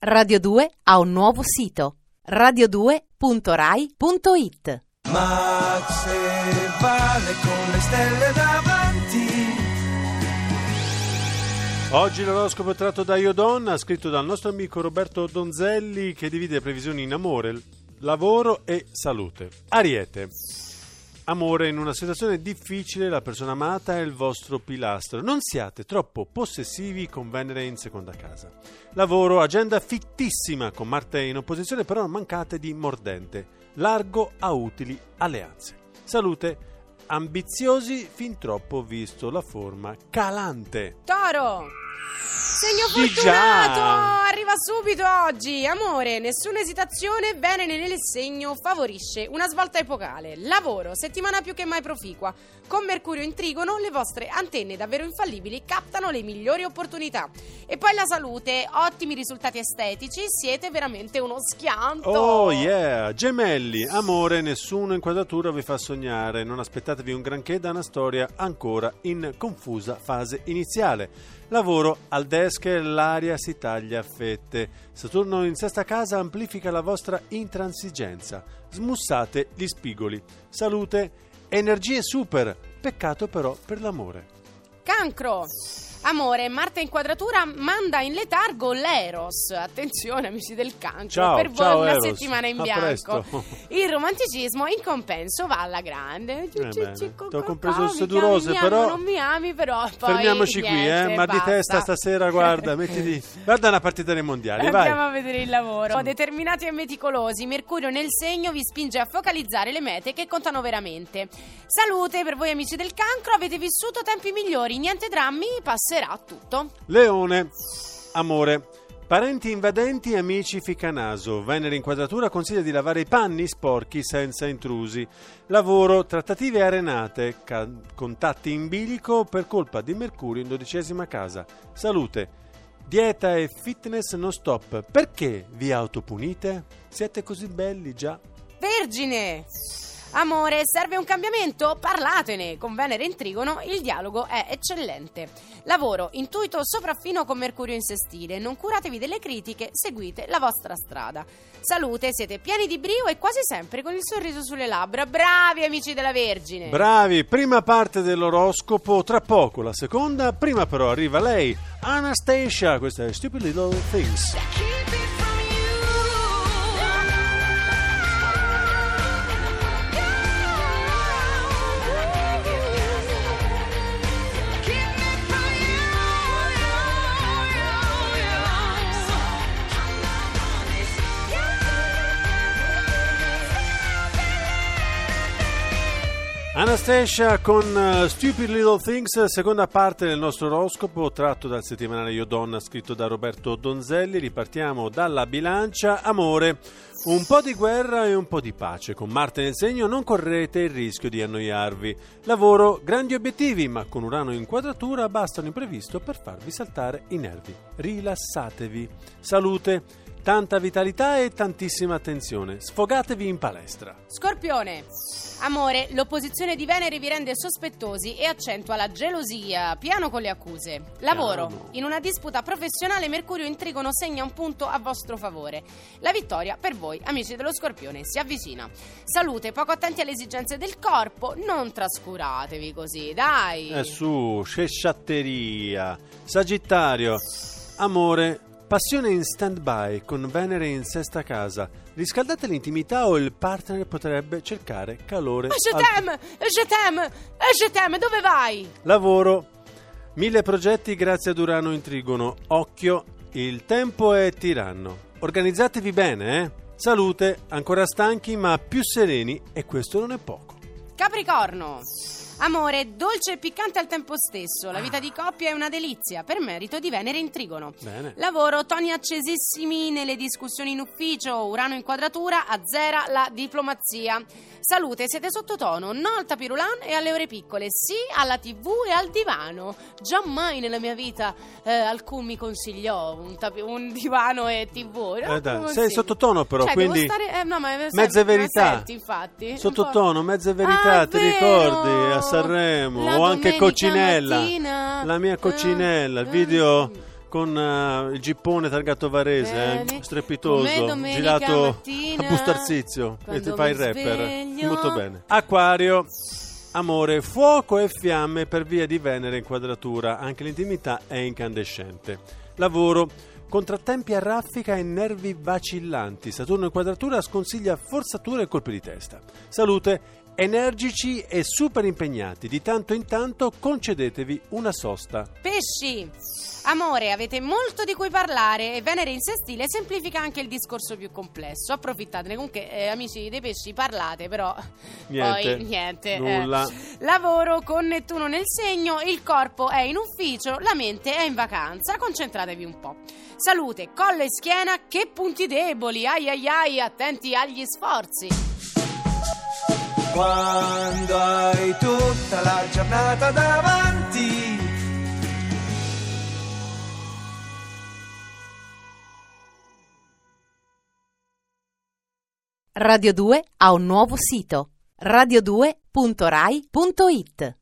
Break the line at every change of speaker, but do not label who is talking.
Radio 2 ha un nuovo sito radio2.rai.it
Ma se vale con le stelle davanti
Oggi l'oroscopo è tratto da Iodonna, scritto dal nostro amico Roberto Donzelli, che divide previsioni in amore, lavoro e salute. Ariete. Amore, in una situazione difficile la persona amata è il vostro pilastro. Non siate troppo possessivi con Venere in seconda casa. Lavoro, agenda fittissima con Marte in opposizione, però mancate di mordente. Largo a utili alleanze. Salute, ambiziosi fin troppo visto la forma calante.
Toro! Segno fortunato!
già.
Arriva subito oggi! Amore, nessuna esitazione, Venere nel segno favorisce una svolta epocale. Lavoro, settimana più che mai proficua. Con Mercurio in trigono, le vostre antenne davvero infallibili captano le migliori opportunità. E poi la salute, ottimi risultati estetici, siete veramente uno schianto!
Oh yeah! Gemelli, amore, nessuna inquadratura vi fa sognare. Non aspettatevi un granché da una storia ancora in confusa fase iniziale. Lavoro, al desk l'aria si taglia a fette. Saturno in sesta casa amplifica la vostra intransigenza. Smussate gli spigoli. Salute, energie super. Peccato però per l'amore.
Cancro. Amore, Marte in quadratura manda in letargo l'Eros. Attenzione, amici del cancro,
Ciao,
per voi
ciao,
una
Eros.
settimana in bianco. Il romanticismo in compenso va alla grande.
Eh
ci-
t'ho
co-
compreso
co-
il sedurose, però-
non mi ami, però poi
Fermiamoci qui, eh. Mal di testa stasera, guarda, mettiti. Guarda una partita dei mondiali, vai.
Andiamo a vedere il lavoro. Determinati e meticolosi, Mercurio nel segno vi spinge a focalizzare le mete che contano veramente. Salute per voi amici del cancro, avete vissuto tempi migliori, niente drammi, passerà tutto.
Leone, amore. Parenti invadenti e amici ficanaso. Venere in quadratura consiglia di lavare i panni sporchi senza intrusi. Lavoro, trattative arenate, ca- contatti in bilico per colpa di Mercurio in dodicesima casa. Salute, dieta e fitness non stop. Perché vi autopunite? Siete così belli già.
Vergine! Amore, serve un cambiamento? Parlatene! Con Venere in trigono il dialogo è eccellente. Lavoro, intuito sopraffino con Mercurio in sestile. Non curatevi delle critiche, seguite la vostra strada. Salute, siete pieni di brio e quasi sempre con il sorriso sulle labbra. Bravi amici della Vergine!
Bravi, prima parte dell'oroscopo, tra poco la seconda, prima però arriva lei, Anastasia, questa è Stupid Little Things. Anastasia con eh, Stupid Little Things, seconda parte del nostro oroscopo tratto dal settimanale Io Donna scritto da Roberto Donzelli. Ripartiamo dalla bilancia. Amore, un po' di guerra e un po' di pace. Con Marte nel segno non correte il rischio di annoiarvi. Lavoro, grandi obiettivi, ma con Urano in quadratura basta un imprevisto per farvi saltare i nervi. Rilassatevi. Salute. Tanta vitalità e tantissima attenzione. Sfogatevi in palestra.
Scorpione. Amore, l'opposizione di Venere vi rende sospettosi e accentua la gelosia. Piano con le accuse. Lavoro.
Piano.
In una disputa professionale Mercurio in trigono segna un punto a vostro favore. La vittoria per voi, amici dello Scorpione, si avvicina. Salute, poco attenti alle esigenze del corpo, non trascuratevi così, dai.
Eh su, scesciatteria. Sagittario, amore, passione in stand-by con Venere in sesta casa. Riscaldate l'intimità o il partner potrebbe cercare calore.
Je
al-
t'aime, je t'aime, je t'aime, dove vai?
Lavoro, mille progetti grazie ad Urano in trigono. Occhio, il tempo è tiranno. Organizzatevi bene, eh? Salute, ancora stanchi ma più sereni e questo non è poco.
Capricorno. Amore, dolce e piccante al tempo stesso. La vita di coppia è una delizia, per merito di Venere in trigono.
Bene.
Lavoro, toni accesissimi nelle discussioni in ufficio, Urano in quadratura, azzera la diplomazia. Salute, siete sottotono, no al tapirulan e alle ore piccole, sì alla tv e al divano. Giammai nella mia vita eh, alcun mi consigliò un, tapi- un divano e tv.
Eh dai, sei sottotono però,
Cioè,
quindi
stare, eh, no, ma
mezze
senti- ma
verità.
senti, infatti.
Sottotono,
po'.
mezze verità,
Ah,
ti
vero!
ricordi Sanremo? O anche Coccinella.
mattina.
La mia Coccinella, il
Eh,
video con eh, il gippone targato varese, eh, strepitoso, girato
mattina,
a Bustarsizio e ti fai il rapper. Molto bene. Acquario. Amore, fuoco e fiamme per via di Venere in quadratura, anche l'intimità è incandescente. Lavoro, contrattempi a raffica e nervi vacillanti. Saturno in quadratura sconsiglia forzature e colpi di testa. Salute, energici e super impegnati. Di tanto in tanto concedetevi una sosta.
Pesci! Amore, avete molto di cui parlare e Venere in sestile semplifica anche il discorso più complesso. Approfittatene. Comunque, eh, amici dei pesci, parlate, però
Niente,
poi niente. eh.
nulla.
Lavoro con Nettuno nel segno, il corpo è in ufficio, la mente è in vacanza. Concentratevi un po'. Salute, collo e schiena, che punti deboli. Ai ai ai, attenti agli sforzi.
Quando hai tutta la giornata davanti.
Radio 2 ha un nuovo sito radio2.rai.it